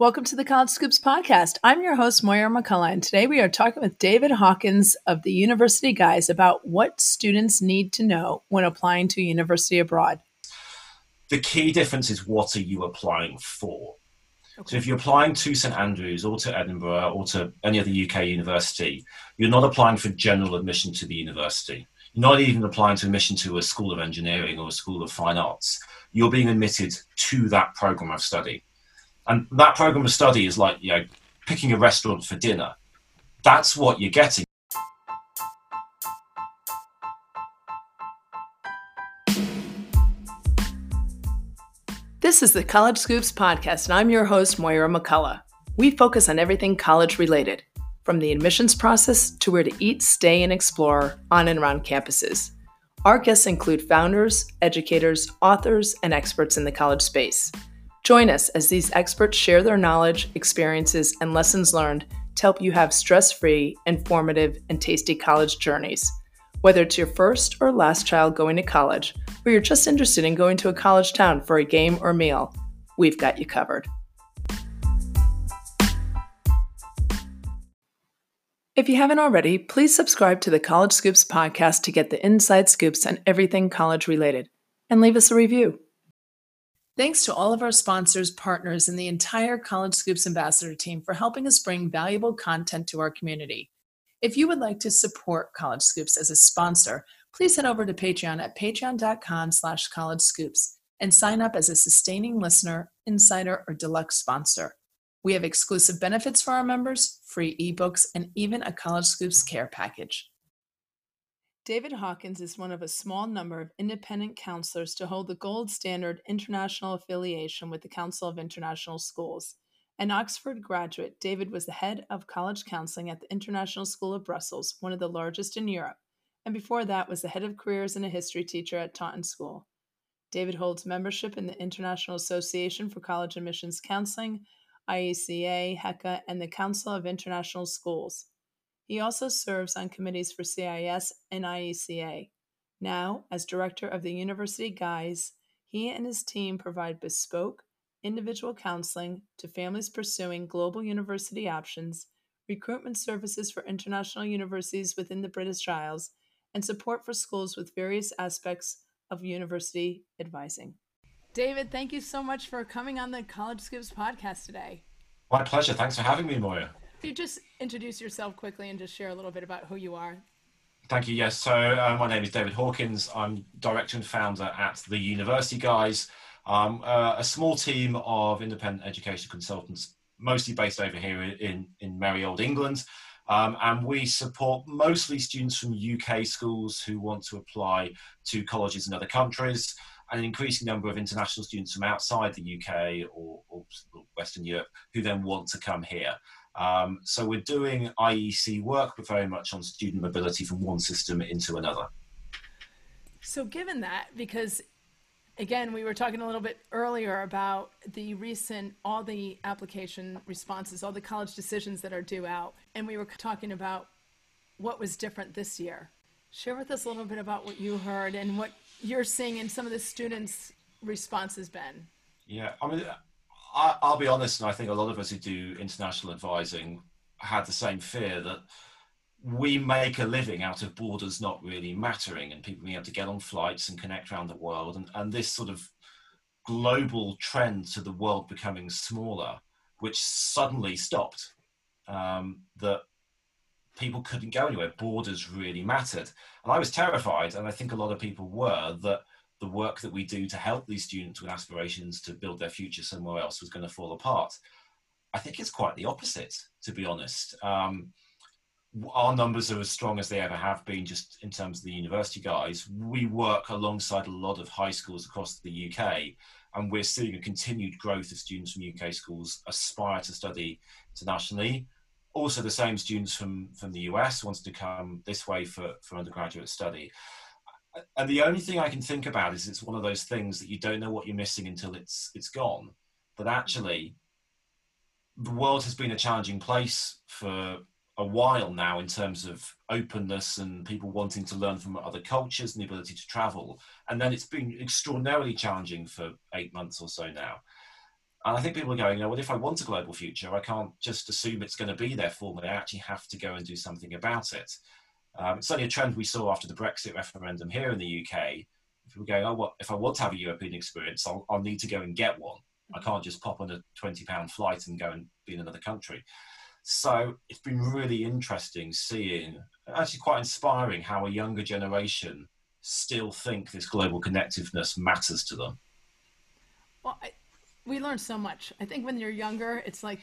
Welcome to the College Scoops podcast. I'm your host, Moira McCullough, and today we are talking with David Hawkins of the University Guys about what students need to know when applying to university abroad. The key difference is what are you applying for? Okay. So if you're applying to St Andrews or to Edinburgh or to any other UK university, you're not applying for general admission to the university. You're not even applying to admission to a school of engineering or a school of fine arts. You're being admitted to that program of study. And that program of study is like, you know, picking a restaurant for dinner. That's what you're getting. This is the College Scoops podcast, and I'm your host, Moira McCullough. We focus on everything college related, from the admissions process to where to eat, stay, and explore on and around campuses. Our guests include founders, educators, authors, and experts in the college space. Join us as these experts share their knowledge, experiences, and lessons learned to help you have stress free, informative, and tasty college journeys. Whether it's your first or last child going to college, or you're just interested in going to a college town for a game or meal, we've got you covered. If you haven't already, please subscribe to the College Scoops podcast to get the inside scoops on everything college related, and leave us a review. Thanks to all of our sponsors, partners, and the entire College Scoops Ambassador team for helping us bring valuable content to our community. If you would like to support College Scoops as a sponsor, please head over to Patreon at patreon.com slash college scoops and sign up as a sustaining listener, insider, or deluxe sponsor. We have exclusive benefits for our members, free ebooks, and even a College Scoops care package. David Hawkins is one of a small number of independent counselors to hold the gold standard international affiliation with the Council of International Schools. An Oxford graduate, David was the head of college counseling at the International School of Brussels, one of the largest in Europe, and before that was the head of careers and a history teacher at Taunton School. David holds membership in the International Association for College Admissions Counseling, IECA, HECA, and the Council of International Schools. He also serves on committees for CIS and IECA. Now, as director of the University Guys, he and his team provide bespoke, individual counseling to families pursuing global university options, recruitment services for international universities within the British Isles, and support for schools with various aspects of university advising. David, thank you so much for coming on the College Scoops podcast today. My pleasure. Thanks for having me, Moira. Could you just introduce yourself quickly and just share a little bit about who you are? Thank you. Yes. So uh, my name is David Hawkins. I'm director and founder at the University Guys, um, uh, a small team of independent education consultants, mostly based over here in, in merry old England. Um, and we support mostly students from UK schools who want to apply to colleges in other countries, and an increasing number of international students from outside the UK or, or Western Europe who then want to come here. Um, so we're doing IEC work, but very much on student mobility from one system into another. So given that, because again, we were talking a little bit earlier about the recent, all the application responses, all the college decisions that are due out, and we were talking about what was different this year. Share with us a little bit about what you heard and what you're seeing in some of the students' responses, Ben. Yeah, I mean, I, will be honest, and I think a lot of us who do international advising had the same fear that we make a living out of borders not really mattering and people being able to get on flights and connect around the world. And, and this sort of global trend to the world becoming smaller, which suddenly stopped, um, that people couldn't go anywhere. Borders really mattered. And I was terrified, and I think a lot of people were, that the work that we do to help these students with aspirations to build their future somewhere else was going to fall apart. I think it's quite the opposite, to be honest. Um, our numbers are as strong as they ever have been, just in terms of the university guys. We work alongside a lot of high schools across the UK, and we're seeing a continued growth of students from UK schools aspire to study internationally. Also, the same students from, from the US wanted to come this way for, for undergraduate study and the only thing I can think about is it's one of those things that you don't know what you're missing until it's it's gone. But actually, the world has been a challenging place for a while now in terms of openness and people wanting to learn from other cultures and the ability to travel. And then it's been extraordinarily challenging for eight months or so now. And I think people are going, well, if I want a global future, I can't just assume it's going to be there for me. I actually have to go and do something about it. Um, it's only a trend we saw after the Brexit referendum here in the UK. People going, oh, well, if I want to have a European experience, I'll, I'll need to go and get one. I can't just pop on a £20 flight and go and be in another country. So it's been really interesting seeing, actually quite inspiring, how a younger generation still think this global connectiveness matters to them. Well, I, we learn so much. I think when you're younger, it's like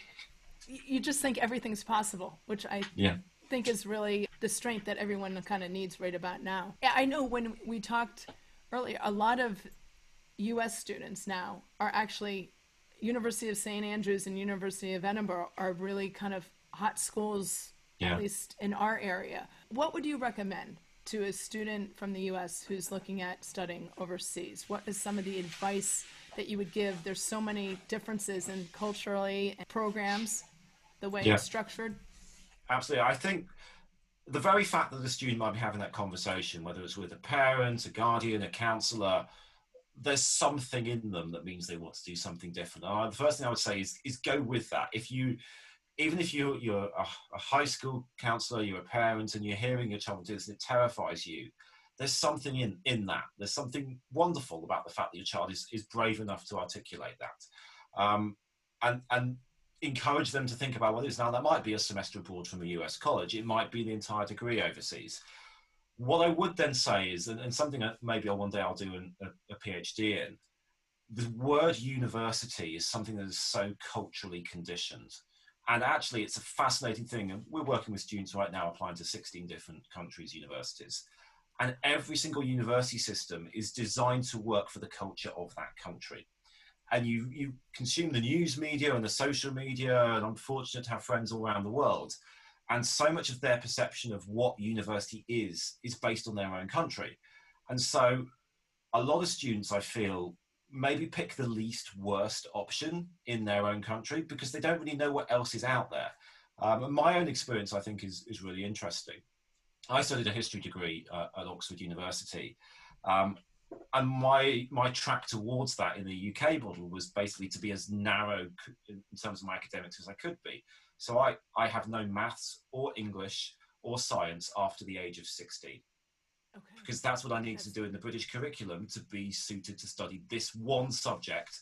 you just think everything's possible, which I yeah. think is really the strength that everyone kind of needs right about now. I know when we talked earlier, a lot of U.S. students now are actually University of St. Andrews and University of Edinburgh are really kind of hot schools, yeah. at least in our area. What would you recommend to a student from the U.S. who's looking at studying overseas? What is some of the advice that you would give? There's so many differences in culturally and programs, the way yeah. it's structured. Absolutely. I think the very fact that the student might be having that conversation, whether it's with a parent, a guardian, a counselor, there's something in them that means they want to do something different. Uh, the first thing I would say is, is go with that. If you, even if you, you're a, a high school counselor, you're a parent, and you're hearing your child do this and it terrifies you, there's something in, in that. There's something wonderful about the fact that your child is, is brave enough to articulate that. Um, and, and encourage them to think about what is now that might be a semester abroad from a US college, it might be the entire degree overseas what I would then say is, and, and something that maybe one day I'll do an, a, a PhD in, the word university is something that is so culturally conditioned. And actually, it's a fascinating thing. And we're working with students right now applying to 16 different countries' universities. And every single university system is designed to work for the culture of that country. And you, you consume the news media and the social media, and I'm fortunate to have friends all around the world. And so much of their perception of what university is is based on their own country. And so a lot of students i feel maybe pick the least worst option in their own country because they don't really know what else is out there. Um, and my own experience i think is, is really interesting. I studied a history degree uh, at oxford university. Um, and my my track towards that in the uk model was basically to be as narrow in terms of my academics as i could be so I, I have no maths or English or science after the age of 16. Okay. Because that's what I need to do in the British curriculum to be suited to study this one subject.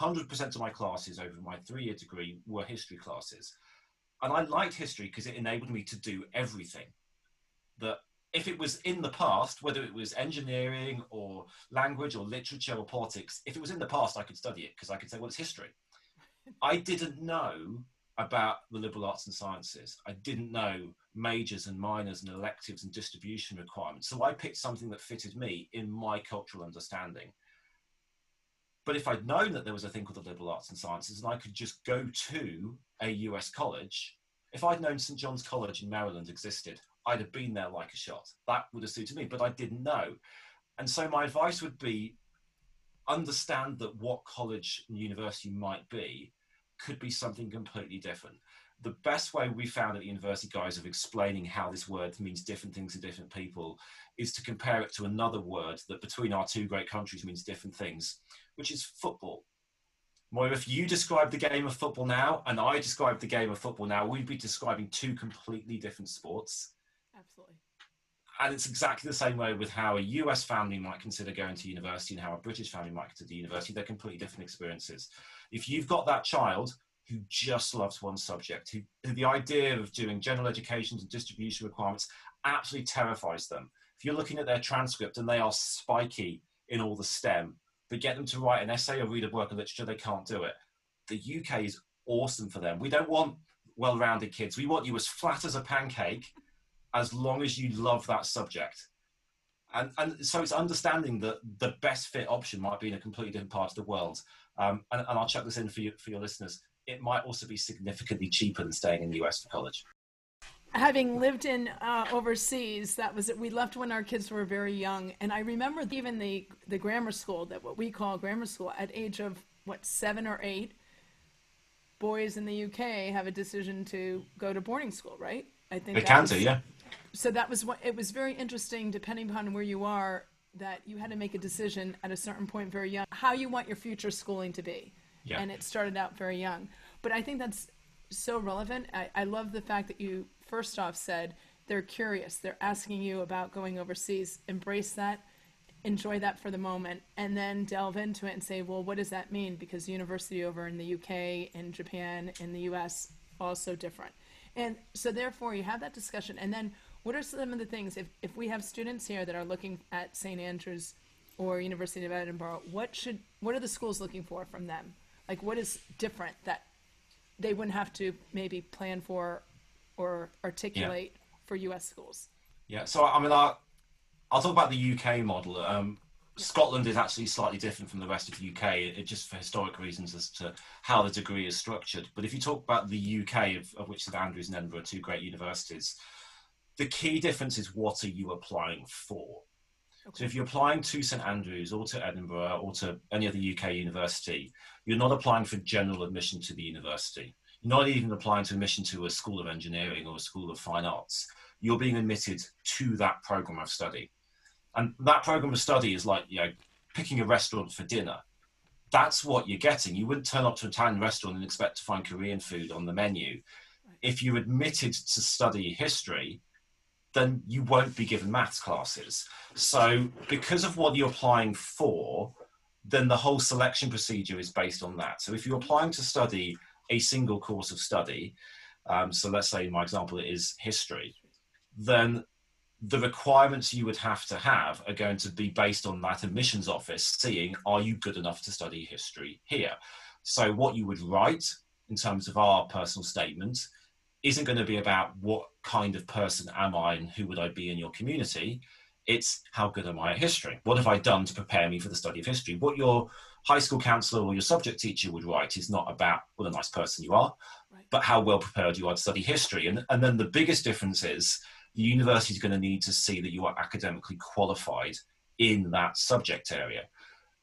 100% of my classes over my three year degree were history classes. And I liked history because it enabled me to do everything. That if it was in the past, whether it was engineering or language or literature or politics, if it was in the past, I could study it because I could say, well, it's history. I didn't know about the liberal arts and sciences. I didn't know majors and minors and electives and distribution requirements. So I picked something that fitted me in my cultural understanding. But if I'd known that there was a thing called the liberal arts and sciences and I could just go to a US college, if I'd known St. John's College in Maryland existed, I'd have been there like a shot. That would have suited me, but I didn't know. And so my advice would be understand that what college and university might be could be something completely different. The best way we found at the university, guys, of explaining how this word means different things to different people is to compare it to another word that between our two great countries means different things, which is football. Moira, if you describe the game of football now and I describe the game of football now, we'd be describing two completely different sports. Absolutely. And it's exactly the same way with how a US family might consider going to university and how a British family might consider university. They're completely different experiences. If you've got that child who just loves one subject, who, who the idea of doing general education and distribution requirements absolutely terrifies them. If you're looking at their transcript and they are spiky in all the STEM, but get them to write an essay or read a work of literature, they can't do it. The UK is awesome for them. We don't want well rounded kids. We want you as flat as a pancake as long as you love that subject. And, and so it's understanding that the best fit option might be in a completely different part of the world. Um, and, and, I'll chuck this in for you, for your listeners. It might also be significantly cheaper than staying in the US for college. Having lived in uh, overseas, that was it. We left when our kids were very young, and I remember even the the grammar school that what we call grammar school at age of what seven or eight. Boys in the UK have a decision to go to boarding school, right? I think they can do, yeah. So that was what it was very interesting, depending upon where you are that you had to make a decision at a certain point very young how you want your future schooling to be yeah. and it started out very young. But I think that's so relevant. I, I love the fact that you first off said they're curious. They're asking you about going overseas. Embrace that, enjoy that for the moment, and then delve into it and say, well, what does that mean? Because university over in the UK, in Japan, in the US, also different. And so therefore you have that discussion. And then what are some of the things, if, if we have students here that are looking at St. Andrews or University of Edinburgh, what should, what are the schools looking for from them? Like what is different that they wouldn't have to maybe plan for or articulate yeah. for U.S. schools? Yeah, so I mean, I'll, I'll talk about the UK model. Um. Scotland is actually slightly different from the rest of the UK, it, just for historic reasons as to how the degree is structured. But if you talk about the UK, of, of which St Andrews and Edinburgh are two great universities, the key difference is what are you applying for? Okay. So if you're applying to St Andrews or to Edinburgh or to any other UK university, you're not applying for general admission to the university. You're not even applying to admission to a school of engineering or a school of fine arts. You're being admitted to that program of study. And that program of study is like, you know, picking a restaurant for dinner. That's what you're getting. You wouldn't turn up to an Italian restaurant and expect to find Korean food on the menu. If you're admitted to study history, then you won't be given maths classes. So, because of what you're applying for, then the whole selection procedure is based on that. So, if you're applying to study a single course of study, um, so let's say my example is history, then the requirements you would have to have are going to be based on that admissions office seeing are you good enough to study history here. So, what you would write in terms of our personal statement isn't going to be about what kind of person am I and who would I be in your community. It's how good am I at history? What have I done to prepare me for the study of history? What your high school counselor or your subject teacher would write is not about what a nice person you are, right. but how well prepared you are to study history. And, and then the biggest difference is the university is going to need to see that you are academically qualified in that subject area.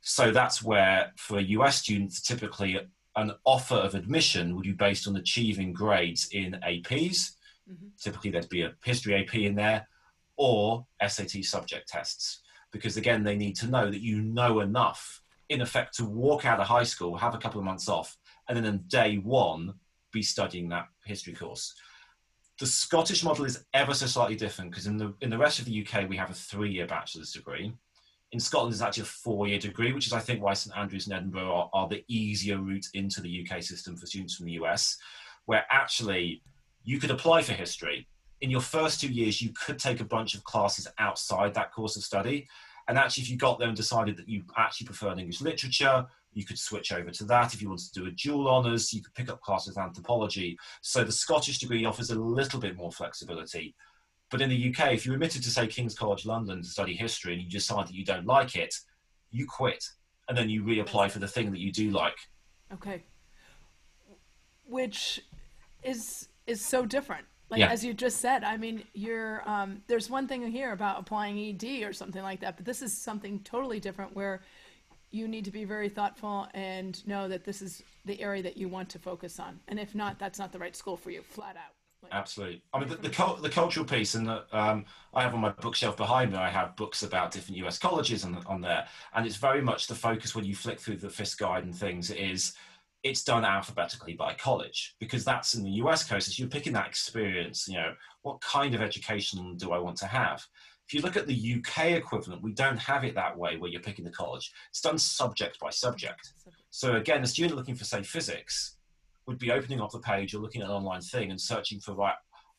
So that's where, for a US student, typically an offer of admission would be based on achieving grades in APs. Mm-hmm. Typically, there'd be a history AP in there or SAT subject tests, because again, they need to know that you know enough, in effect, to walk out of high school, have a couple of months off, and then on day one, be studying that history course. The Scottish model is ever so slightly different because in the in the rest of the UK we have a three-year bachelor's degree in Scotland, it's actually a four-year degree, which is, I think, why St Andrews and Edinburgh are, are, the easier route into the UK system for students from the US, where actually you could apply for history. In your first two years, you could take a bunch of classes outside that course of study. And actually, if you got there and decided that you actually preferred English literature, you could switch over to that. If you wanted to do a dual honours, you could pick up classes of anthropology. So the Scottish degree offers a little bit more flexibility. But in the UK, if you're admitted to, say, King's College London to study history and you decide that you don't like it, you quit. And then you reapply for the thing that you do like. Okay. Which is is so different. Like yeah. as you just said, I mean, you're um, there's one thing here about applying ED or something like that, but this is something totally different where you need to be very thoughtful and know that this is the area that you want to focus on. And if not, that's not the right school for you, flat out. Absolutely. I mean, the, the, the cultural piece, and um, I have on my bookshelf behind me, I have books about different US colleges on, on there. And it's very much the focus when you flick through the Fiske guide and things is it's done alphabetically by college because that's in the US courses. You're picking that experience, you know, what kind of education do I want to have? If you look at the UK equivalent, we don't have it that way where you're picking the college. It's done subject by subject. So again, a student looking for, say, physics, would be opening up the page or looking at an online thing and searching for right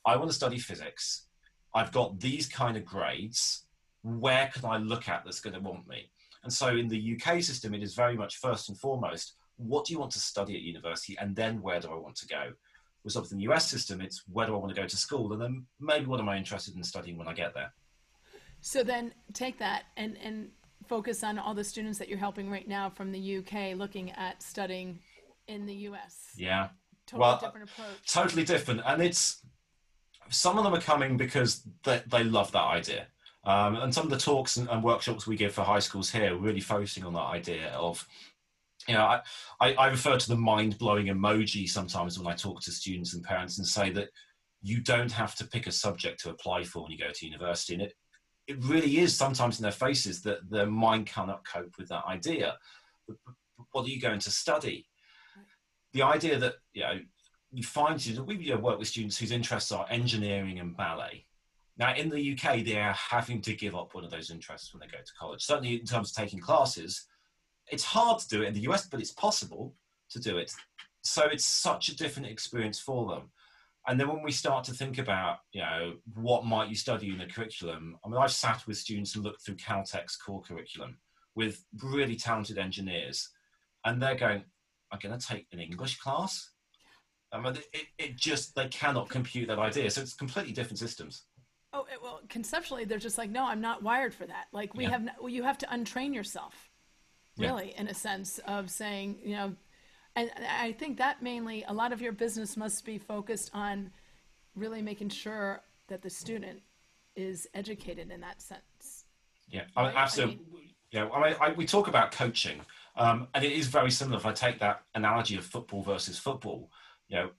i want to study physics. I've got these kind of grades. Where can i look at that's going to want me? And so in the uk system it is very much first and foremost what do you want to study at university and then where do i want to go? With in the us system it's where do i want to go to school? And then maybe what am i interested in studying when i get there? So then take that and and focus on all the students that you're helping right now from the uk looking at studying in the US. Yeah. Totally well, different approach. Totally different. And it's some of them are coming because they, they love that idea. Um, and some of the talks and, and, workshops we give for high schools here really focusing on that idea of you know I, I, I refer to the mind-blowing emoji sometimes when i talk to students and parents and say that you don't have to pick a subject to apply for when you go to university and it it really is sometimes in their faces that their mind cannot cope with that idea but, but what are you going to study the idea that you know you find students, we work with students whose interests are engineering and ballet. Now, in the UK, they are having to give up one of those interests when they go to college. Certainly, in terms of taking classes, it's hard to do it in the US, but it's possible to do it. So it's such a different experience for them. And then when we start to think about, you know, what might you study in the curriculum? I mean, I've sat with students and looked through Caltech's core curriculum with really talented engineers, and they're going, "I'm going to take an English class." I mean, it, it just they cannot compute that idea. So it's completely different systems. Oh well, conceptually, they're just like, no, I'm not wired for that. Like we yeah. have, no, well, you have to untrain yourself, really, yeah. in a sense of saying, you know, and I think that mainly a lot of your business must be focused on really making sure that the student is educated in that sense. Yeah, right? absolutely. I mean, yeah, I I, we talk about coaching, um, and it is very similar. If I take that analogy of football versus football, you know,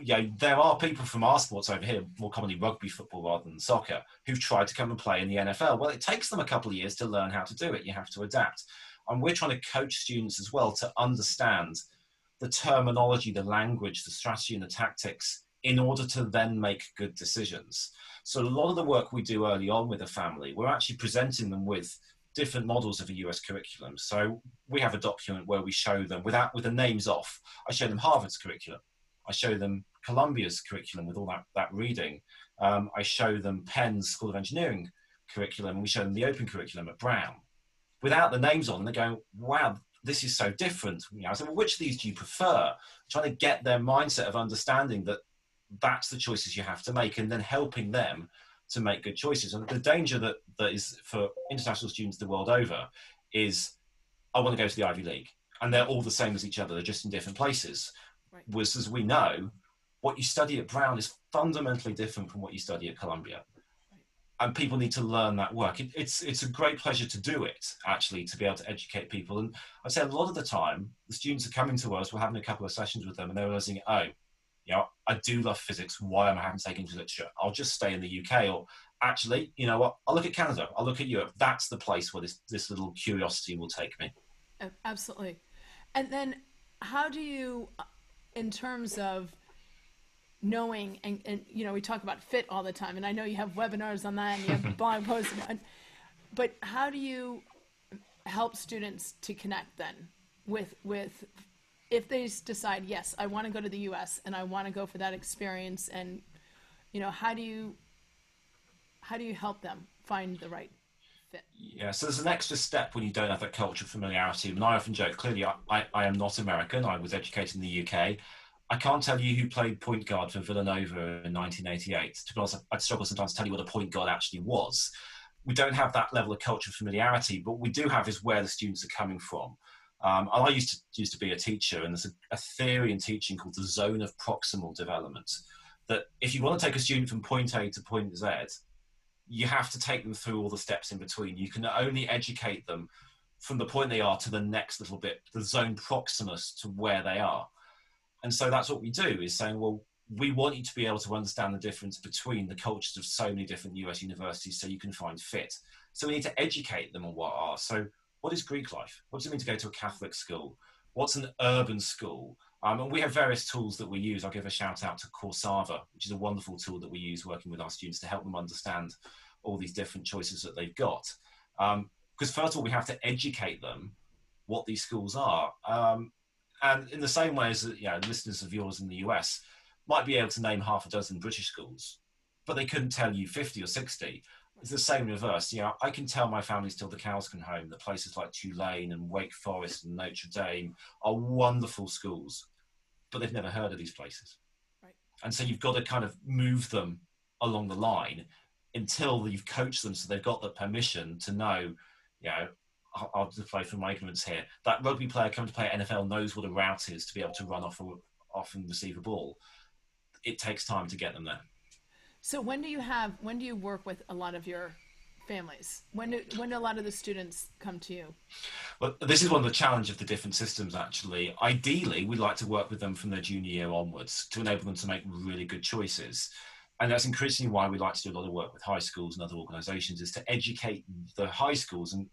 you know, there are people from our sports over here, more commonly rugby football rather than soccer, who've tried to come and play in the NFL. Well, it takes them a couple of years to learn how to do it. You have to adapt. And we're trying to coach students as well to understand the terminology, the language, the strategy, and the tactics in order to then make good decisions. So, a lot of the work we do early on with a family, we're actually presenting them with different models of a US curriculum. So, we have a document where we show them, without with the names off, I show them Harvard's curriculum. I show them Columbia's curriculum with all that, that reading. Um, I show them Penn's School of Engineering curriculum, and we show them the open curriculum at Brown without the names on, they're going, wow, this is so different. You know, I said, well, which of these do you prefer? Trying to get their mindset of understanding that that's the choices you have to make and then helping them to make good choices. And the danger that, that is for international students the world over is I want to go to the Ivy League. And they're all the same as each other, they're just in different places. Right. Whereas, as we know, what you study at Brown is fundamentally different from what you study at Columbia and people need to learn that work. It, it's it's a great pleasure to do it actually to be able to educate people. And I say a lot of the time the students are coming to us. We're having a couple of sessions with them, and they're realizing, oh, you know, I do love physics. Why am I having to take English literature? I'll just stay in the UK. Or actually, you know what? I'll look at Canada. I'll look at Europe. That's the place where this this little curiosity will take me. Oh, absolutely. And then, how do you, in terms of knowing and, and you know we talk about fit all the time and i know you have webinars on that and you have blog posts but how do you help students to connect then with with if they decide yes i want to go to the us and i want to go for that experience and you know how do you how do you help them find the right fit yeah so there's an extra step when you don't have that cultural familiarity and i often joke clearly I, I, I am not american i was educated in the uk I can't tell you who played point guard for Villanova in 1988. To be honest, I'd struggle sometimes to tell you what a point guard actually was. We don't have that level of cultural familiarity, but what we do have is where the students are coming from. Um, I used to used to be a teacher, and there's a, a theory in teaching called the zone of proximal development. That if you want to take a student from point A to point Z, you have to take them through all the steps in between. You can only educate them from the point they are to the next little bit, the zone proximus to where they are and so that's what we do is saying well we want you to be able to understand the difference between the cultures of so many different us universities so you can find fit so we need to educate them on what are so what is greek life? What does it mean to go to a catholic school? What's an urban school? Um, and we have various tools that we use. I'll give a shout out to coursava which is a wonderful tool that we use working with our students to help them understand all these different choices that they've got. Because um, first of all we have to educate them what these schools are. Um, and in the same way as you know, listeners of yours in the US might be able to name half a dozen British schools, but they couldn't tell you 50 or 60. It's the same reverse. You know, I can tell my families till the cows come home that places like Tulane and Wake Forest and Notre Dame are wonderful schools, but they've never heard of these places. Right. And so you've got to kind of move them along the line until you've coached them so they've got the permission to know, you know, I'll, I'll just play from my ignorance here. That rugby player coming to play at NFL knows what a route is to be able to run off, a, off and receive a ball. It takes time to get them there. So when do you have? When do you work with a lot of your families? When do when do a lot of the students come to you? Well, this is one of the challenge of the different systems. Actually, ideally, we'd like to work with them from their junior year onwards to enable them to make really good choices. And that's increasingly why we like to do a lot of work with high schools and other organisations, is to educate the high schools and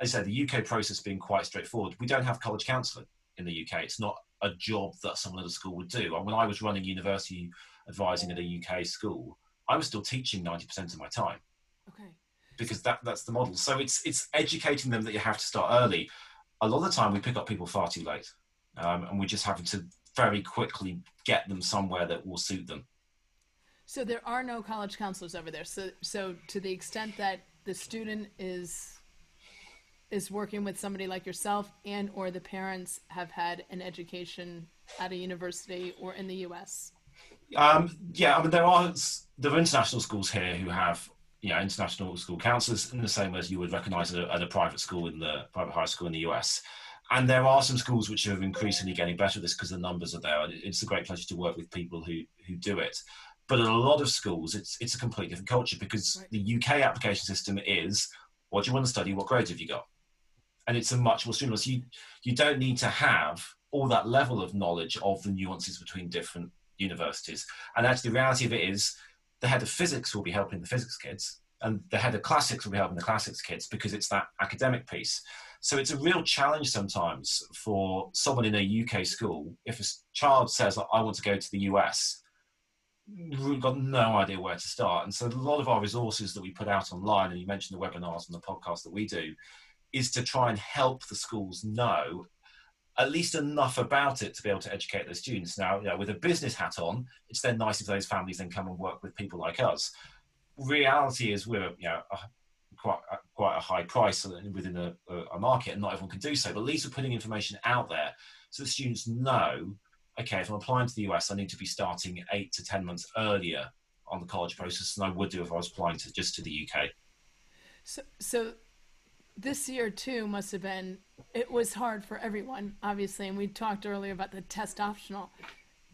as I said, the UK process being quite straightforward. We don't have college counselling in the UK. It's not a job that someone at a school would do. And when I was running university advising at a UK school, I was still teaching 90% of my time. Okay. Because that, that's the model. So it's, it's educating them that you have to start early. A lot of the time we pick up people far too late. Um, and we're just having to very quickly get them somewhere that will suit them. So there are no college counselors over there. So, so to the extent that the student is is working with somebody like yourself and or the parents have had an education at a university or in the US? Um, yeah, I mean there are there are international schools here who have you know international school counselors in the same way as you would recognise at, at a, private school in the private high school in the US. And there are some schools which are increasingly getting better at this because the numbers are there. It's a great pleasure to work with people who who do it. But at a lot of schools, it's it's a completely different culture because right. the UK application system is what do you want to study, what grades have you got, and it's a much more streamlined. So you you don't need to have all that level of knowledge of the nuances between different universities. And actually, the reality of it is, the head of physics will be helping the physics kids, and the head of classics will be helping the classics kids because it's that academic piece. So it's a real challenge sometimes for someone in a UK school if a child says, "I want to go to the US." We've got no idea where to start, and so a lot of our resources that we put out online, and you mentioned the webinars and the podcast that we do, is to try and help the schools know at least enough about it to be able to educate their students. Now, you know, with a business hat on, it's then nice if those families then come and work with people like us. Reality is we're you know quite a, quite a high price within a, a, market, and not everyone can do so. But at least we're putting information out there so the students know. Okay, if I'm applying to the US, I need to be starting eight to ten months earlier on the college process than I would do if I was applying to just to the UK. So, so this year too must have been it was hard for everyone obviously and we talked earlier about the test optional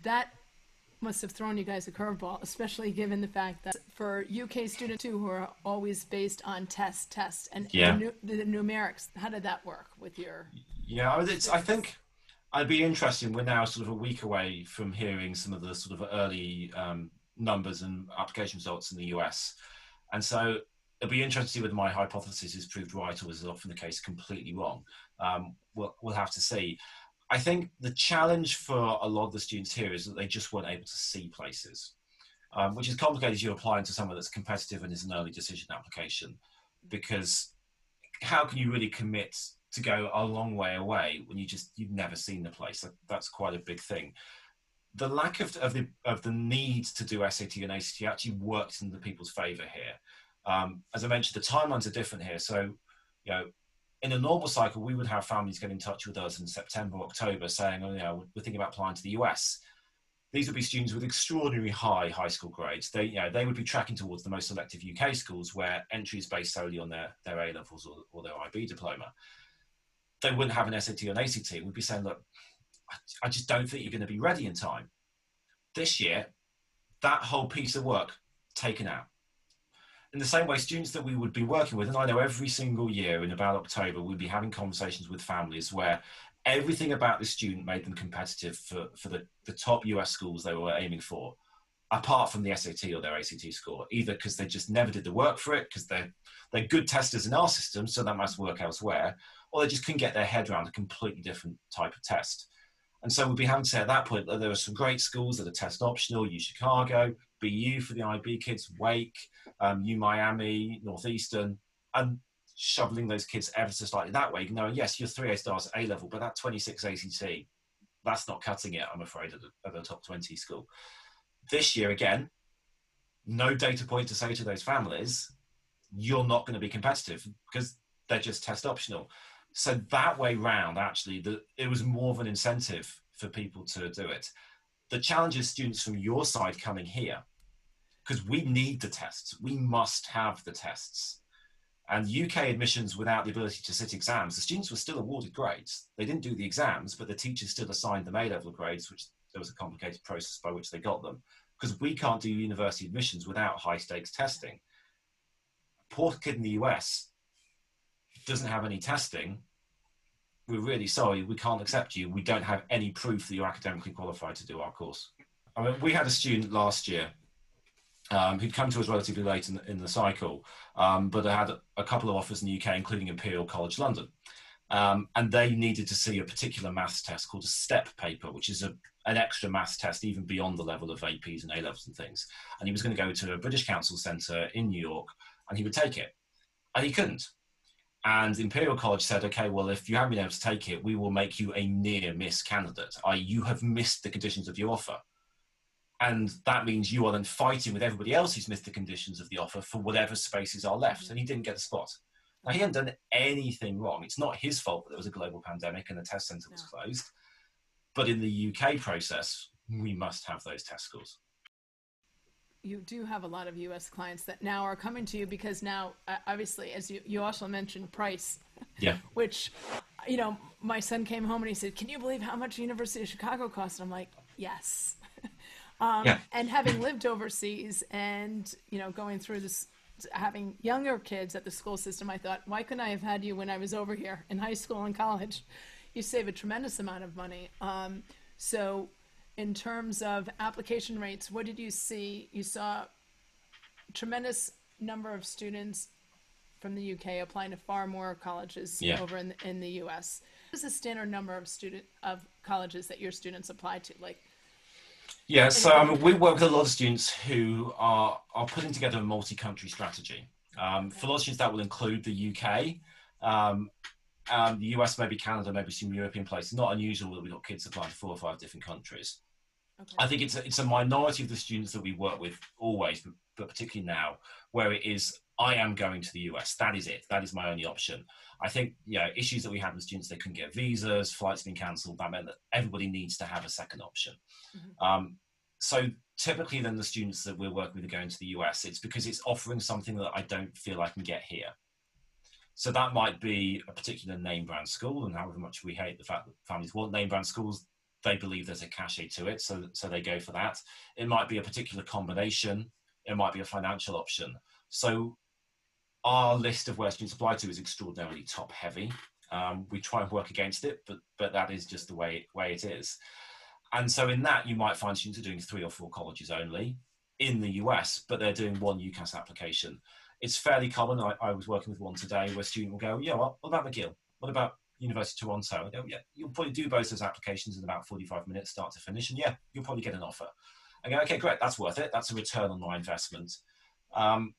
that must have thrown you guys a curveball especially given the fact that for uk students too who are always based on test tests and yeah. the, the, numerics how did that work with your yeah it's i think i'd be interested we're now sort of a week away from hearing some of the sort of early um, numbers and application results in the us and so it'll be interesting to see whether my hypothesis is proved right or is often the case completely wrong. Um, we'll, we'll have to see. I think the challenge for a lot of the students here is that they just weren't able to see places, um, which is complicated as you apply into somewhere that's competitive and is an early decision application, because how can you really commit to go a long way away when you just you've never seen the place? That, that's quite a big thing. The lack of, of the of the need to do SAT and ACT actually worked in the people's favour here. Um, as I mentioned, the timelines are different here. So, you know, in a normal cycle, we would have families get in touch with us in September, October, saying, "Oh, you know, we're thinking about applying to the US." These would be students with extraordinarily high high school grades. They, you know, they would be tracking towards the most selective UK schools where entry is based solely on their, their A levels or, or their IB diploma. They wouldn't have an SAT or an ACT. We'd be saying, "Look, I just don't think you're going to be ready in time." This year, that whole piece of work taken out in the same way, students that we would be working with, and I know every single year in about October, we'd be having conversations with families where everything about the student made them competitive for, for the, the top US schools they were aiming for, apart from the SAT or their ACT score, either because they just never did the work for it, because they're, they're good testers in our system, so that must work elsewhere, or they just couldn't get their head around a completely different type of test. And so we'd be having to say at that point that there are some great schools that are test optional, U Chicago, BU for the IB kids, Wake, um, U Miami, Northeastern, and shoveling those kids ever so slightly that way, knowing, yes, you're three A stars at A level, but that 26 ACT, that's not cutting it, I'm afraid, at the, at the top 20 school. This year, again, no data point to say to those families, you're not going to be competitive because they're just test optional. So that way round, actually, the, it was more of an incentive for people to do it. The challenge is students from your side coming here because we need the tests. We must have the tests. And UK admissions without the ability to sit exams, the students were still awarded grades. They didn't do the exams, but the teachers still assigned them A level grades, which there was a complicated process by which they got them. Because we can't do university admissions without high stakes testing. poor kid in the US doesn't have any testing. We're really sorry, we can't accept you. We don't have any proof that you're academically qualified to do our course. I mean, we had a student last year um, who'd come to us relatively late in the, in the cycle, um, but had a couple of offers in the UK, including Imperial College London. Um, and they needed to see a particular maths test called a STEP paper, which is a, an extra maths test even beyond the level of APs and A levels and things. And he was going to go to a British Council Centre in New York and he would take it. And he couldn't. And Imperial College said, okay, well, if you haven't been able to take it, we will make you a near miss candidate, i.e., you have missed the conditions of your offer. And that means you are then fighting with everybody else who's missed the conditions of the offer for whatever spaces are left. Mm-hmm. And he didn't get a spot. Now, he hadn't done anything wrong. It's not his fault that there was a global pandemic and the test centre was no. closed. But in the UK process, we must have those test scores you do have a lot of U.S. clients that now are coming to you because now, uh, obviously, as you, you also mentioned, price. Yeah. Which, you know, my son came home and he said, "Can you believe how much University of Chicago costs?" And I'm like, "Yes." um, yeah. And having lived overseas and you know going through this, having younger kids at the school system, I thought, why couldn't I have had you when I was over here in high school and college? You save a tremendous amount of money. Um, so in terms of application rates, what did you see? You saw tremendous number of students from the UK applying to far more colleges yeah. over in the, in the US. What is the standard number of student of colleges that your students apply to? Like, yeah, so I mean, we work with a lot of students who are are putting together a multi-country strategy. Um, for a lot of students, that will include the UK. Um, um, the US, maybe Canada, maybe some European places. Not unusual that we've got kids applying to four or five different countries. Okay. I think it's a, it's a minority of the students that we work with always, but, particularly now, where it is I am going to the US. That is it. That is my only option. I think yeah, issues that we had with students they couldn't get visas, flights being cancelled. That meant that everybody needs to have a second option. Mm-hmm. Um, so typically, then the students that we're working with are going to the US. It's because it's offering something that I don't feel I can get here. So that might be a particular name brand school, and however much we hate the fact that families want name brand schools, they believe there's a cachet to it, so so they go for that. It might be a particular combination. It might be a financial option. So our list of where students apply to is extraordinarily top heavy. Um, we try and work against it, but but that is just the way way it is. And so in that, you might find students are doing three or four colleges only in the US, but they're doing one UCAS application. It's fairly common. I, I was working with one today where a student will go, yeah, well, what about McGill? What about University of Toronto. Yeah, you'll probably do both those applications in about 45 minutes, start to finish, and yeah, you'll probably get an offer. I go, okay, great, that's worth it. That's a return on my investment. Um,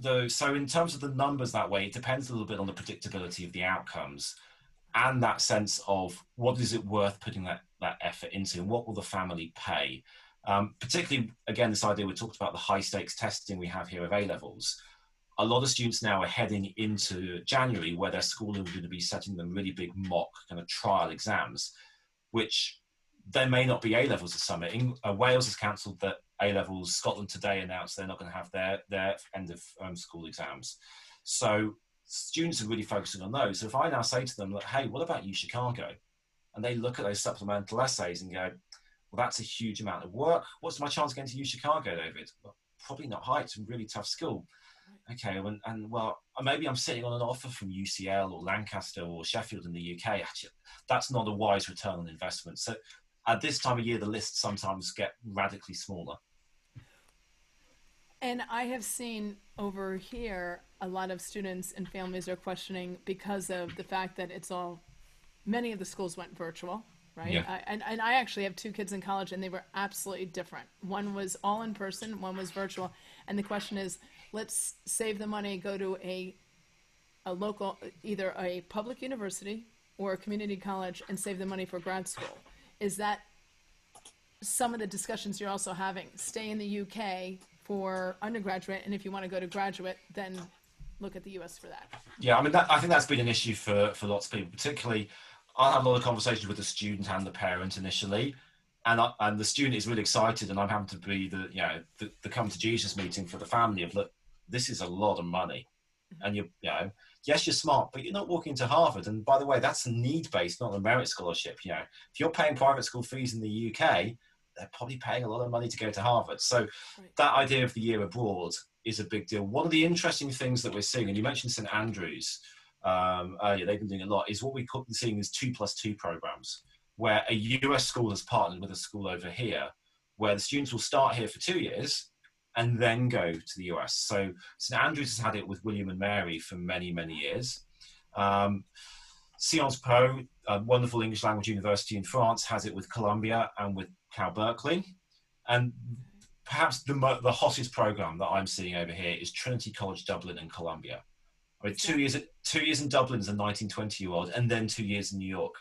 the, so in terms of the numbers that way, it depends a little bit on the predictability of the outcomes and that sense of what is it worth putting that, that effort into and what will the family pay. Um, particularly, again, this idea we talked about the high stakes testing we have here of A levels a lot of students now are heading into January where their school are going to be setting them really big mock kind of trial exams, which there may not be A levels this summer. In, uh, Wales has cancelled that A levels. Scotland today announced they're not going to have their their end of um, school exams. So students are really focusing on those. So if I now say to them, "Hey, what about U Chicago?" and they look at those supplemental essays and go, "Well, that's a huge amount of work. What's my chance of getting to U Chicago, David?" Well, probably not high. It's a really tough school okay, and, and well, maybe I'm sitting on an offer from UCL or Lancaster or Sheffield in the UK. Actually, that's not a wise return on investment. So at this time of year, the lists sometimes get radically smaller. And I have seen over here a lot of students and families are questioning because of the fact that it's all, many of the schools went virtual, right? Yeah. I, and, and I actually have two kids in college and they were absolutely different. One was all in person, one was virtual. And the question is, let's save the money, go to a, a local, either a public university or a community college and save the money for grad school. Is that some of the discussions you're also having? Stay in the UK for undergraduate, and if you want to go to graduate, then look at the US for that. Yeah, I mean, that, I think that's been an issue for, for lots of people, particularly. I have a lot of conversations with the student and the parent initially, and I, and the student is really excited, and I'm having to be the you know the, the come to Jesus meeting for the family of look, this is a lot of money. Mm-hmm. And you, you know, yes, you're smart, but you're not walking to Harvard. And by the way, that's a need based, not a merit scholarship. You know, if you're paying private school fees in the UK, they're probably paying a lot of money to go to Harvard. So right. that idea of the year abroad is a big deal. One of the interesting things that we're seeing, and you mentioned St Andrews um, earlier, they've been doing a lot, is what we're seeing is two plus two programs, where a US school has partnered with a school over here, where the students will start here for two years and then go to the US. So St Andrews has had it with William and Mary for many, many years. Um, Sciences Po, a wonderful English language university in France, has it with Columbia and with Cal Berkeley. And perhaps the, the hottest program that I'm seeing over here is Trinity College Dublin and Columbia. I mean, two years two years in Dublin as a 19, 20 year old, and then two years in New York.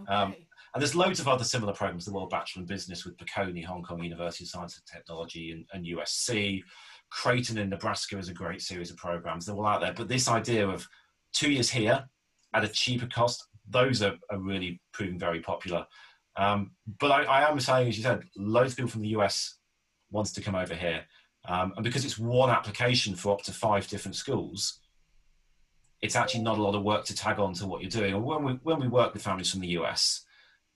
Okay. Um, and there's loads of other similar programs, the World Bachelor in Business with Bocconi, Hong Kong University of Science and Technology, and, and USC. Creighton in Nebraska is a great series of programs. They're all out there. But this idea of two years here at a cheaper cost, those are, are really proving very popular. Um, but I, I, am saying, as you said, loads of people from the US wants to come over here. Um, and because it's one application for up to five different schools, it's actually not a lot of work to tag on to what you're doing. When we, when we work with families from the US,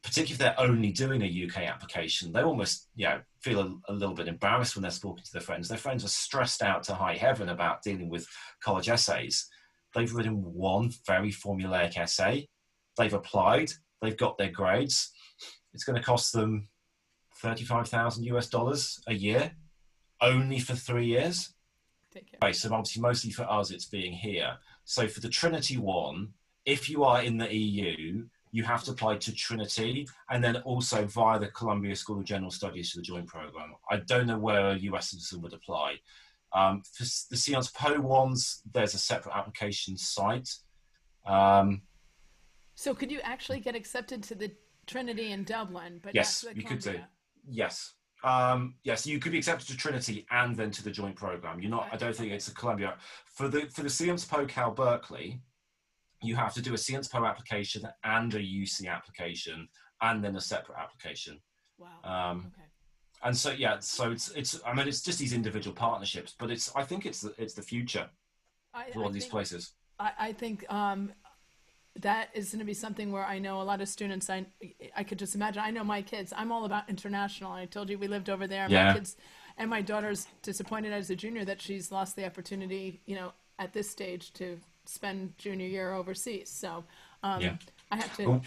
particularly if they're only doing a UK application, they almost you know feel a, a, little bit embarrassed when they're talking to their friends. Their friends are stressed out to high heaven about dealing with college essays. They've written one very formulaic essay. They've applied. They've got their grades. It's going to cost them thirty-five thousand US dollars a year, only for three years. Okay, so obviously, mostly for us, it's being here. So for the Trinity one, if you are in the EU, you have to apply to Trinity and then also via the Columbia School of General Studies to the joint program. I don't know where a US citizen would apply. Um, for the Sciences Po ones, there's a separate application site. Um, so could you actually get accepted to the Trinity in Dublin, but yes, you could do. Yes. Um, yes, you could be accepted to Trinity and then to the joint program. You're not. I don't think it's a Columbia for the for the Po Cal Berkeley. You have to do a Sciences Po application and a UC application, and then a separate application. Wow. Um, okay. And so yeah, so it's it's. I mean, it's just these individual partnerships, but it's. I think it's the it's the future I, for all these places. I, I think um, that is going to be something where I know a lot of students. I I could just imagine. I know my kids. I'm all about international. I told you we lived over there. Yeah. My kids and my daughter's disappointed as a junior that she's lost the opportunity. You know, at this stage to spend junior year overseas. So um, yeah. I have to.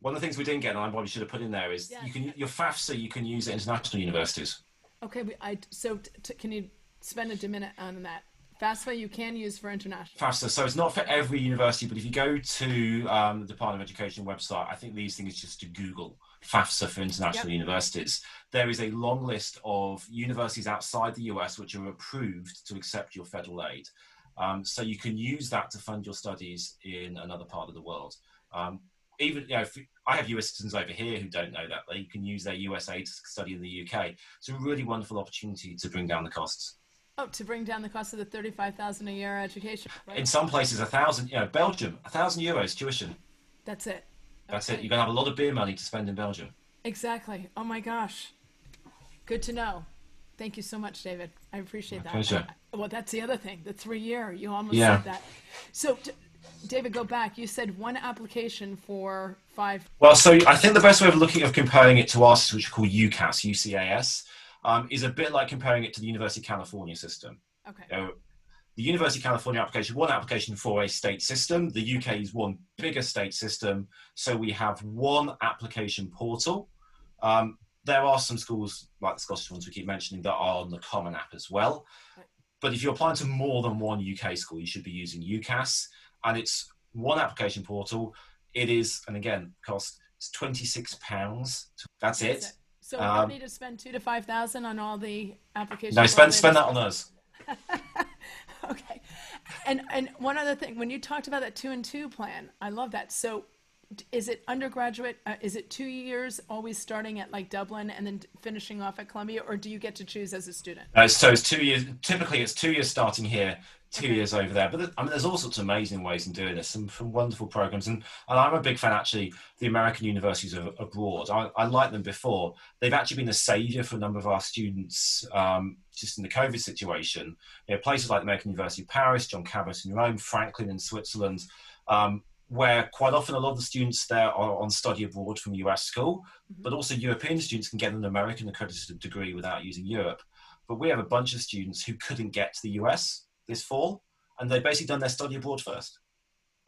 one of the things we didn't get, and I probably should have put in there, is yeah. you can your FAFSA you can use at international universities. Okay, I so t- can you spend a minute on that? FAFSA you can use for international. FAFSA, so it's not for every university, but if you go to um, the Department of Education website, I think these things just to Google FAFSA for international yep. universities. There is a long list of universities outside the US which are approved to accept your federal aid. Um, so you can use that to fund your studies in another part of the world. Um, even you know, if, I have US citizens over here who don't know that they can use their US aid to study in the UK. It's a really wonderful opportunity to bring down the costs. Oh, to bring down the cost of the thirty-five thousand a year education. Right? In some places, a thousand. You know, Belgium, a thousand euros tuition. That's it. That's okay. it. You're gonna have a lot of beer money to spend in Belgium. Exactly. Oh my gosh. Good to know. Thank you so much, David. I appreciate my that. Pleasure. well, that's the other thing. The three year. You almost yeah. said that. So, David, go back. You said one application for five. Well, so I think the best way of looking at comparing it to us, which we call UCAS, UCAS um, is a bit like comparing it to the University of California system. Okay. the University of California application, one application for a state system. The UK is one bigger state system, so we have one application portal. Um, there are some schools like the Scottish ones we keep mentioning that are on the Common App as well. But if you're applying to more than one UK school, you should be using UCAS, and it's one application portal. It is, and again, cost it's twenty six pounds. That's it. So um, need to spend two to five thousand on all the applications. No, spend spend that on us. okay, and and one other thing, when you talked about that two and two plan, I love that. So, is it undergraduate? Uh, is it two years, always starting at like Dublin and then finishing off at Columbia, or do you get to choose as a student? Uh, so it's two years. Typically, it's two years starting here, two okay. years over there. But I mean, there's all sorts of amazing ways in doing this, some, some wonderful programs. And, and I'm a big fan, actually, the American universities of, abroad. I, I like them before. They've actually been a savior for a number of our students um, just in the COVID situation. You know, places like the American University of Paris, John Cabot in Rome, Franklin in Switzerland, um, where quite often a lot of the students there are on study abroad from US school, mm-hmm. but also European students can get an American accredited degree without using Europe. But we have a bunch of students who couldn't get to the US this fall, and they've basically done their study abroad first.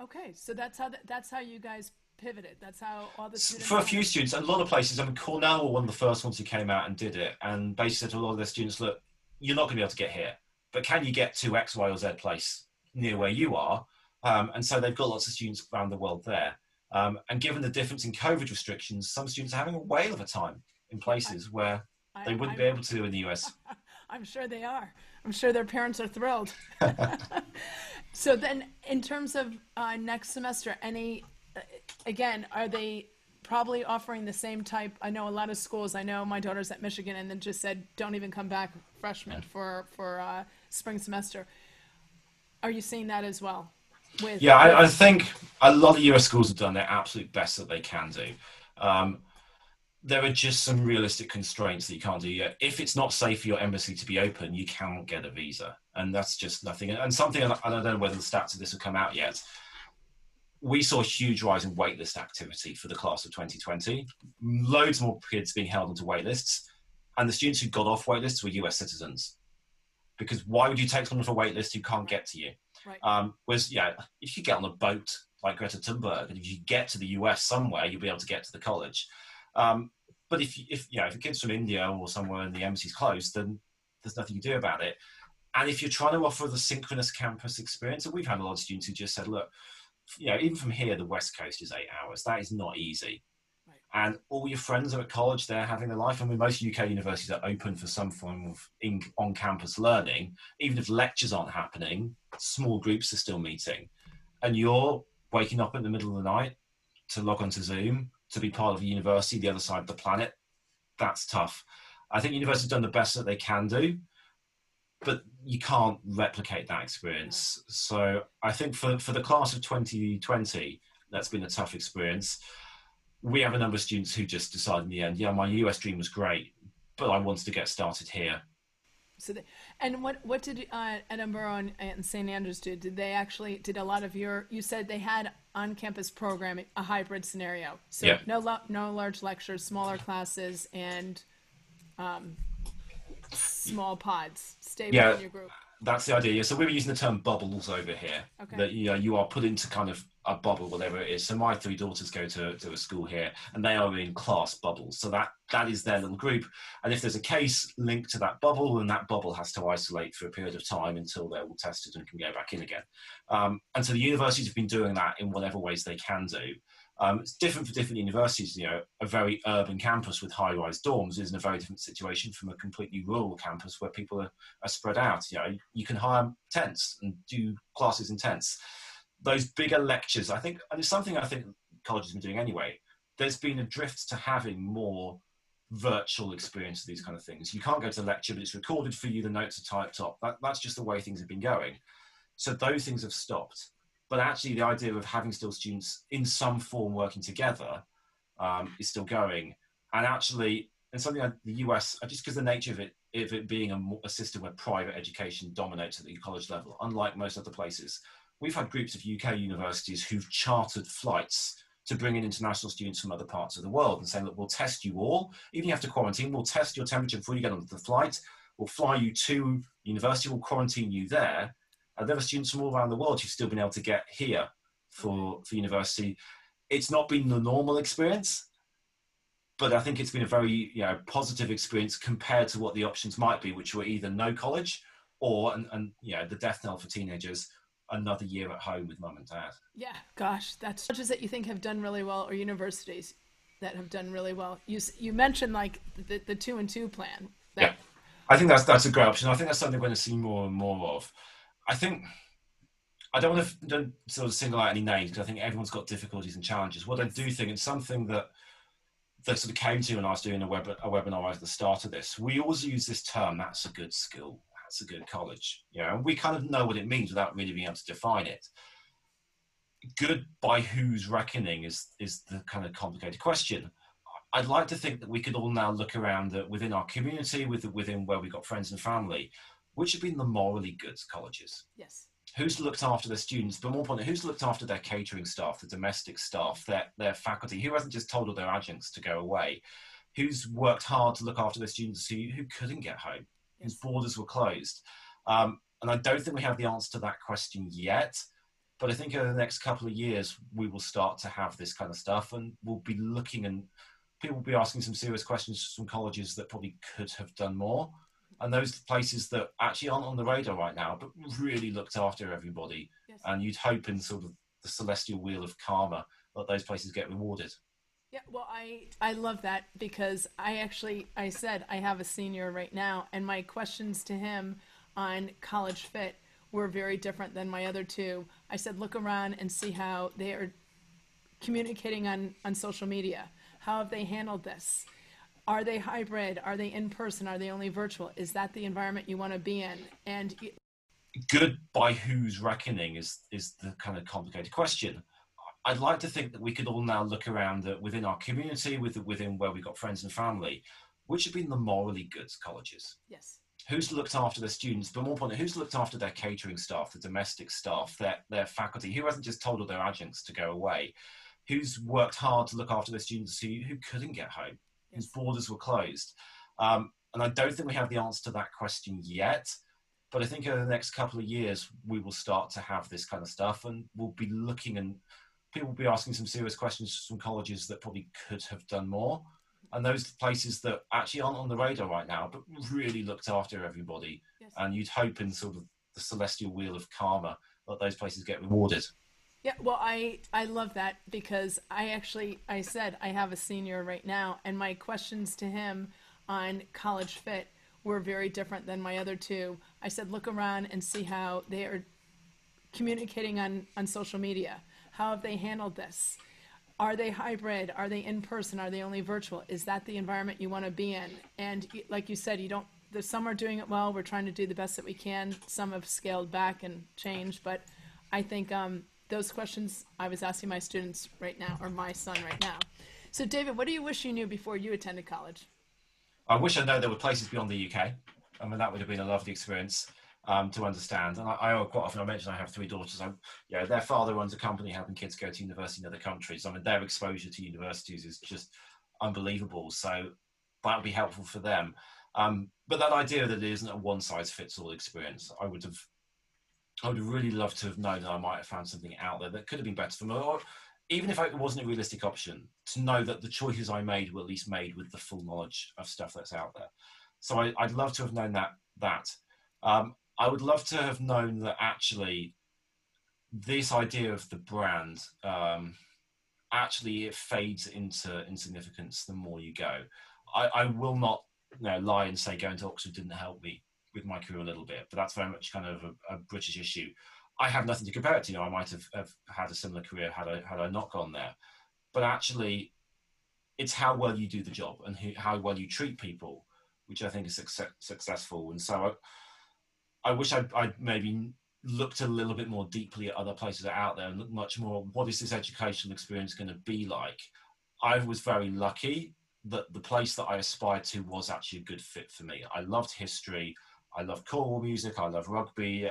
Okay, so that's how that's how you guys pivoted. That's how all the students. For a few students, a lot of places. I mean, Cornell were one of the first ones who came out and did it, and basically said to a lot of their students, "Look, you're not going to be able to get here, but can you get to X, Y, or Z place near where you are?" Um, and so they've got lots of students around the world there. Um, and given the difference in COVID restrictions, some students are having a whale of a time in places I, where they wouldn't I, be able to in the US. I'm sure they are. I'm sure their parents are thrilled. so then, in terms of uh, next semester, any uh, again, are they probably offering the same type? I know a lot of schools. I know my daughter's at Michigan, and then just said, "Don't even come back, freshmen, yeah. for for uh, spring semester." Are you seeing that as well? With yeah, I, I, think a lot of US schools have done their absolute best that they can do. Um, there are just some realistic constraints that you can't do yet. If it's not safe for your embassy to be open, you can't get a visa, and that's just nothing. And something I don't know whether the stats of this have come out yet. We saw a huge rise in waitlist activity for the class of 2020. Loads more kids being held onto waitlists, and the students who got off waitlists were US citizens. Because why would you take someone off a waitlist who can't get to you? Right. Um, whereas, yeah, if you get on a boat like Greta Thunberg, and if you get to the US somewhere, you'll be able to get to the college. Um, but if if you know if a kid's from India or somewhere and the embassy's closed, then there's nothing you do about it. And if you're trying to offer the synchronous campus experience, and we've had a lot of students who just said, look, you know, even from here, the West Coast is eight hours. That is not easy. And all your friends are at college, they're having their life. I mean, most UK universities are open for some form of in, on campus learning. Even if lectures aren't happening, small groups are still meeting. And you're waking up in the middle of the night to log onto Zoom to be part of a university the other side of the planet, that's tough. I think universities have done the best that they can do, but you can't replicate that experience. So I think for, for the class of 2020, that's been a tough experience. We have a number of students who just decide in the end, yeah, my US dream was great, but I wanted to get started here. So, they, and what what did uh, Edinburgh and, and St Andrews do? Did they actually did a lot of your? You said they had on-campus programming, a hybrid scenario. So yeah. no no large lectures, smaller classes, and um, small pods. Stay yeah. within your group that's the idea. Yeah. So we were using the term bubbles over here. Okay. That you know you are put into kind of a bubble, whatever it is. So my three daughters go to, to a school here, and they are in class bubbles. So that that is their little group. And if there's a case linked to that bubble, then that bubble has to isolate for a period of time until they're all tested and can go back in again. Um, and so the universities have been doing that in whatever ways they can do. Um, it's different for different universities. You know, a very urban campus with high-rise dorms is in a very different situation from a completely rural campus where people are, are spread out. You know, you can hire tents and do classes in tents. Those bigger lectures, I think, and it's something I think colleges have been doing anyway. There's been a drift to having more virtual experience of these kind of things. You can't go to the lecture, but it's recorded for you. The notes are typed up. That, that's just the way things have been going. So those things have stopped but actually the idea of having still students in some form working together um, is still going. And actually, and something like the US, uh, just because the nature of it, of it being a, a, system where private education dominates at the college level, unlike most other places, we've had groups of UK universities who've chartered flights to bring in international students from other parts of the world and saying, look, we'll test you all. Even if you have to quarantine, we'll test your temperature before you get onto the flight. We'll fly you to university, we'll quarantine you there and there are students from all around the world who've still been able to get here for, for university. It's not been the normal experience, but I think it's been a very you know, positive experience compared to what the options might be, which were either no college or, and, and you know, the death knell for teenagers, another year at home with mum and dad. Yeah, gosh, that's colleges that you think have done really well or universities that have done really well. You, you mentioned like the, the two and two plan. That... Yeah, I think that's, that's a great option. I think that's something we're going to see more and more of. I think I don't want to don't sort of single out any names because I think everyone's got difficulties and challenges. What I do think it's something that that sort of came to when I was doing a, web, a webinar at the start of this. We always use this term, that's a good school, that's a good college. You know, and we kind of know what it means without really being able to define it. Good by whose reckoning is is the kind of complicated question. I'd like to think that we could all now look around within our community, with, within where we've got friends and family, which have been the morally good colleges? Yes. Who's looked after the students, but more importantly, who's looked after their catering staff, the domestic staff, their, their faculty? Who hasn't just told all their adjuncts to go away? Who's worked hard to look after the students who, who couldn't get home. Whose borders were closed? Um, and I don't think we have the answer to that question yet. But I think over the next couple of years, we will start to have this kind of stuff and we'll be looking and people will be asking some serious questions from colleges that probably could have done more and those places that actually aren't on the radar right now, but really looked after everybody, yes. and you'd hope in sort of the celestial wheel of karma that those places get rewarded. Yeah, well, I I love that because I actually I said I have a senior right now, and my questions to him on College Fit were very different than my other two. I said, look around and see how they are communicating on on social media. How have they handled this? Are they hybrid? Are they in person? Are they only virtual? Is that the environment you want to be in? And good by whose reckoning is is the kind of complicated question. I'd like to think that we could all now look around within our community, within where we've got friends and family, which have been the morally good colleges. Yes. Who's looked after their students, but more importantly, who's looked after their catering staff, the domestic staff, their, their faculty, who hasn't just told all their adjuncts to go away, who's worked hard to look after their students who, who couldn't get home, yes. whose borders were closed. Um, and I don't think we have the answer to that question yet. But I think over the next couple of years, we will start to have this kind of stuff and we'll be looking and people will be asking some serious questions from colleges that probably could have done more. And those places that actually aren't on the radar right now, but really looked after everybody. Yes. And you'd hope in sort of the celestial wheel of karma that those places get rewarded. Yeah, well, I I love that because I actually I said I have a senior right now, and my questions to him on College Fit were very different than my other two. I said, look around and see how they are communicating on on social media. How have they handled this? Are they hybrid? Are they in person? Are they only virtual? Is that the environment you want to be in? And like you said, you don't. There's some are doing it well. We're trying to do the best that we can. Some have scaled back and changed, but I think um, those questions I was asking my students right now, or my son right now. So, David, what do you wish you knew before you attended college? I wish I know there were places beyond the UK. I mean, that would have been a lovely experience um, to understand. And I, I, quite often I mention I have three daughters. I'm, you know, their father runs a company helping kids go to university in other countries. I mean, their exposure to universities is just unbelievable. So that would be helpful for them. Um, but that idea that it isn't a one size fits all experience, I would have, I would really loved to have known that I might have found something out there that could have been better for me. Or even if it wasn't a realistic option, to know that the choices I made were at least made with the full knowledge of stuff that's out there. So I, would love to have known that. That um, I would love to have known that actually this idea of the brand um, actually it fades into insignificance the more you go. I, I will not you know, lie and say going to Oxford didn't help me with my career a little bit, but that's very much kind of a, a British issue. I have nothing to compare it to. You know, I might have, have had a similar career had I had I not gone there, but actually, it's how well you do the job and who, how well you treat people, which I think is success, successful. And so, I wish I'd, I'd, maybe looked a little bit more deeply at other places that are out there and looked much more what is this educational experience going to be like. I was very lucky that the place that I aspired to was actually a good fit for me. I loved history. I love choral music. I love rugby.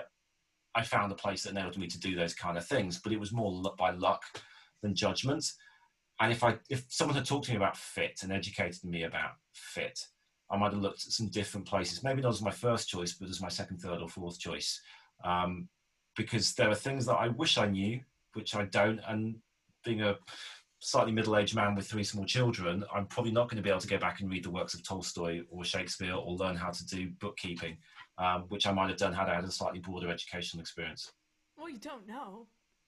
I found a place that enabled me to do those kind of things, but it was more by luck than judgment. And if I, if someone had talked to me about fit and educated me about fit, I might have looked at some different places, maybe not as my first choice, but as my second, third, or fourth choice. Um, because there are things that I wish I knew, which I don't. And being a slightly middle aged man with three small children, I'm probably not going to be able to go back and read the works of Tolstoy or Shakespeare or learn how to do bookkeeping, um, which I might have done had I had a slightly broader educational experience. Well, you don't know.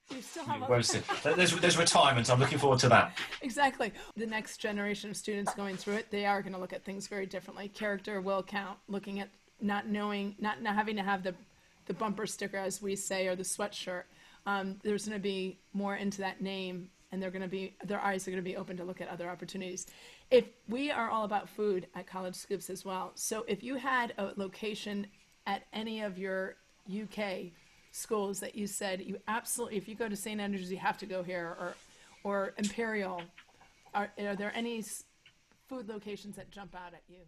You still have a... there's, there's retirement. I'm looking forward to that. Exactly. The next generation of students going through it, they are going to look at things very differently. Character will count. Looking at not knowing, not, not having to have the, the bumper sticker, as we say, or the sweatshirt. Um, there's going to be more into that name, and they're going to be their eyes are going to be open to look at other opportunities. If we are all about food at College Scoops as well, so if you had a location at any of your UK schools that you said you absolutely, if you go to St. Andrews, you have to go here, or, or Imperial? Are, are there any food locations that jump out at you?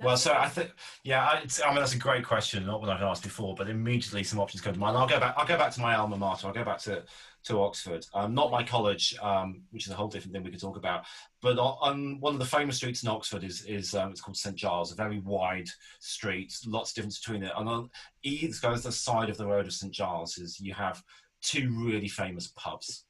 Well, so I think, yeah, I, I, mean that's a great question, not one I've asked before, but immediately some options come to mind. I'll go back. I'll go back to my alma mater. I'll go back to to Oxford, um, not my college, um, which is a whole different thing we could talk about. But on, one of the famous streets in Oxford is is um, it's called St Giles, a very wide street, lots of difference between it. And on either side of the road of St Giles is you have two really famous pubs.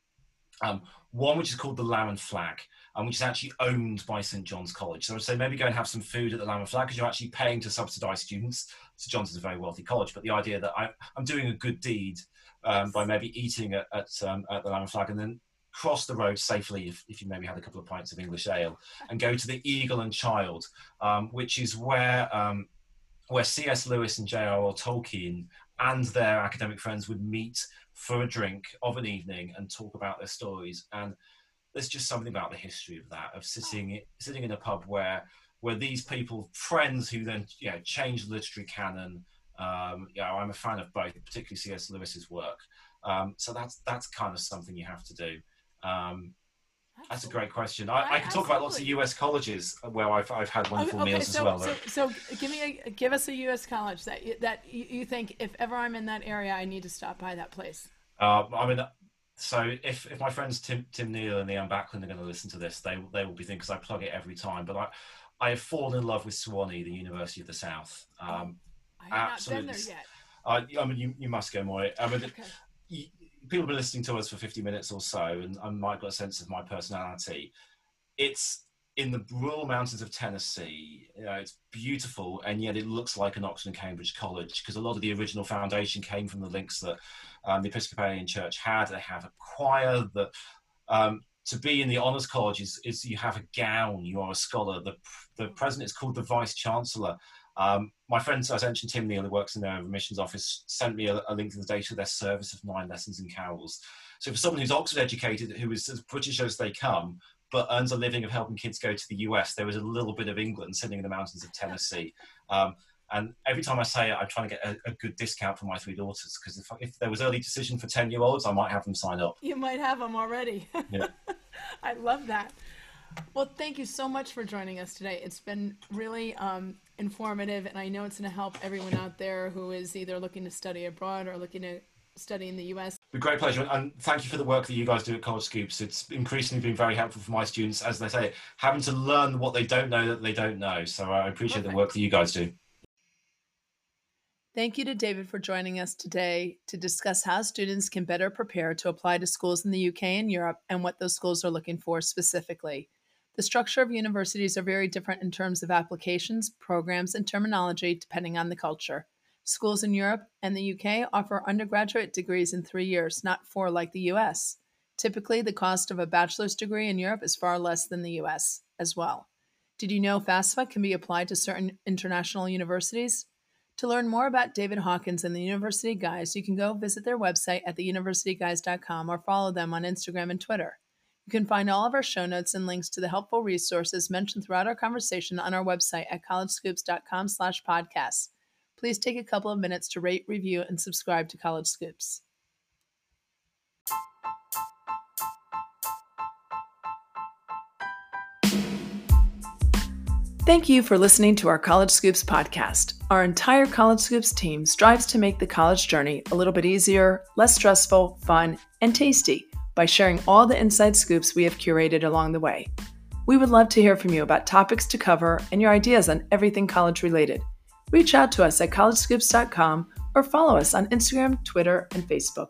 Um, one which is called the Lamb and Flag, um, which is actually owned by St John's College. So I'd say maybe go and have some food at the Lamb and Flag because you're actually paying to subsidise students. St John's is a very wealthy college, but the idea that I, am doing a good deed um, by maybe eating at, at, um, at the Lamb and Flag and then cross the road safely if, if you maybe had a couple of pints of English ale and go to the Eagle and Child, um, which is where um, where C.S. Lewis and J.R.R. Tolkien and their academic friends would meet for a drink of an evening and talk about their stories. And there's just something about the history of that, of sitting sitting in a pub where where these people, friends who then you know change the literary canon. Um, you know, I'm a fan of both, particularly C.S. Lewis's work. Um, so that's that's kind of something you have to do. Um, that's a great question. I, I could talk about lots of U.S. colleges where I've, I've had wonderful okay, meals so, as well. So, so, give me a, give us a U.S. college that you, that you think if ever I'm in that area, I need to stop by that place. Uh, I mean, so if, if my friends Tim Tim Neal and Ian Backlund are going to listen to this, they they will be thinking because I plug it every time. But I I have fallen in love with Sewanee, the University of the South. Um, I have absolutely. not been there yet. Uh, I mean, you, you must go more. I mean, okay. you, people have been listening to us for 50 minutes or so, and I might got a sense of my personality. It's in the rural mountains of Tennessee. You know, it's beautiful, and yet it looks like an Oxford and Cambridge college because a lot of the original foundation came from the links that um, the Episcopalian Church had. They have a choir that. Um, to be in the honours college is, is you have a gown, you are a scholar. The, the president is called the vice chancellor. Um, my friend, as I mentioned, Tim Neal, who works in their admissions office, sent me a, a, link to the data of their service of nine lessons and carols. So for someone who's Oxford educated, who is as British as they come, but earns a living of helping kids go to the US, there was a little bit of England sitting in the mountains of Tennessee. Um, and every time I say it, I'm trying to get a, a good discount for my three daughters because if, if there was early decision for 10 year olds, I might have them sign up. You might have them already. Yeah. I love that. Well, thank you so much for joining us today. It's been really um, informative, and I know it's going to help everyone out there who is either looking to study abroad or looking to study in the US. It's a great pleasure, and thank you for the work that you guys do at College Scoops. It's increasingly been very helpful for my students, as they say, having to learn what they don't know that they don't know. So I appreciate Perfect. the work that you guys do. Thank you to David for joining us today to discuss how students can better prepare to apply to schools in the UK and Europe and what those schools are looking for specifically. The structure of universities are very different in terms of applications, programs, and terminology depending on the culture. Schools in Europe and the UK offer undergraduate degrees in three years, not four like the US. Typically, the cost of a bachelor's degree in Europe is far less than the US as well. Did you know FAFSA can be applied to certain international universities? To learn more about David Hawkins and the University Guys, you can go visit their website at theuniversityguys.com or follow them on Instagram and Twitter. You can find all of our show notes and links to the helpful resources mentioned throughout our conversation on our website at collegescoops.com slash podcasts. Please take a couple of minutes to rate, review, and subscribe to College Scoops. Thank you for listening to our College Scoops podcast. Our entire College Scoops team strives to make the college journey a little bit easier, less stressful, fun, and tasty by sharing all the inside scoops we have curated along the way. We would love to hear from you about topics to cover and your ideas on everything college related. Reach out to us at collegescoops.com or follow us on Instagram, Twitter, and Facebook.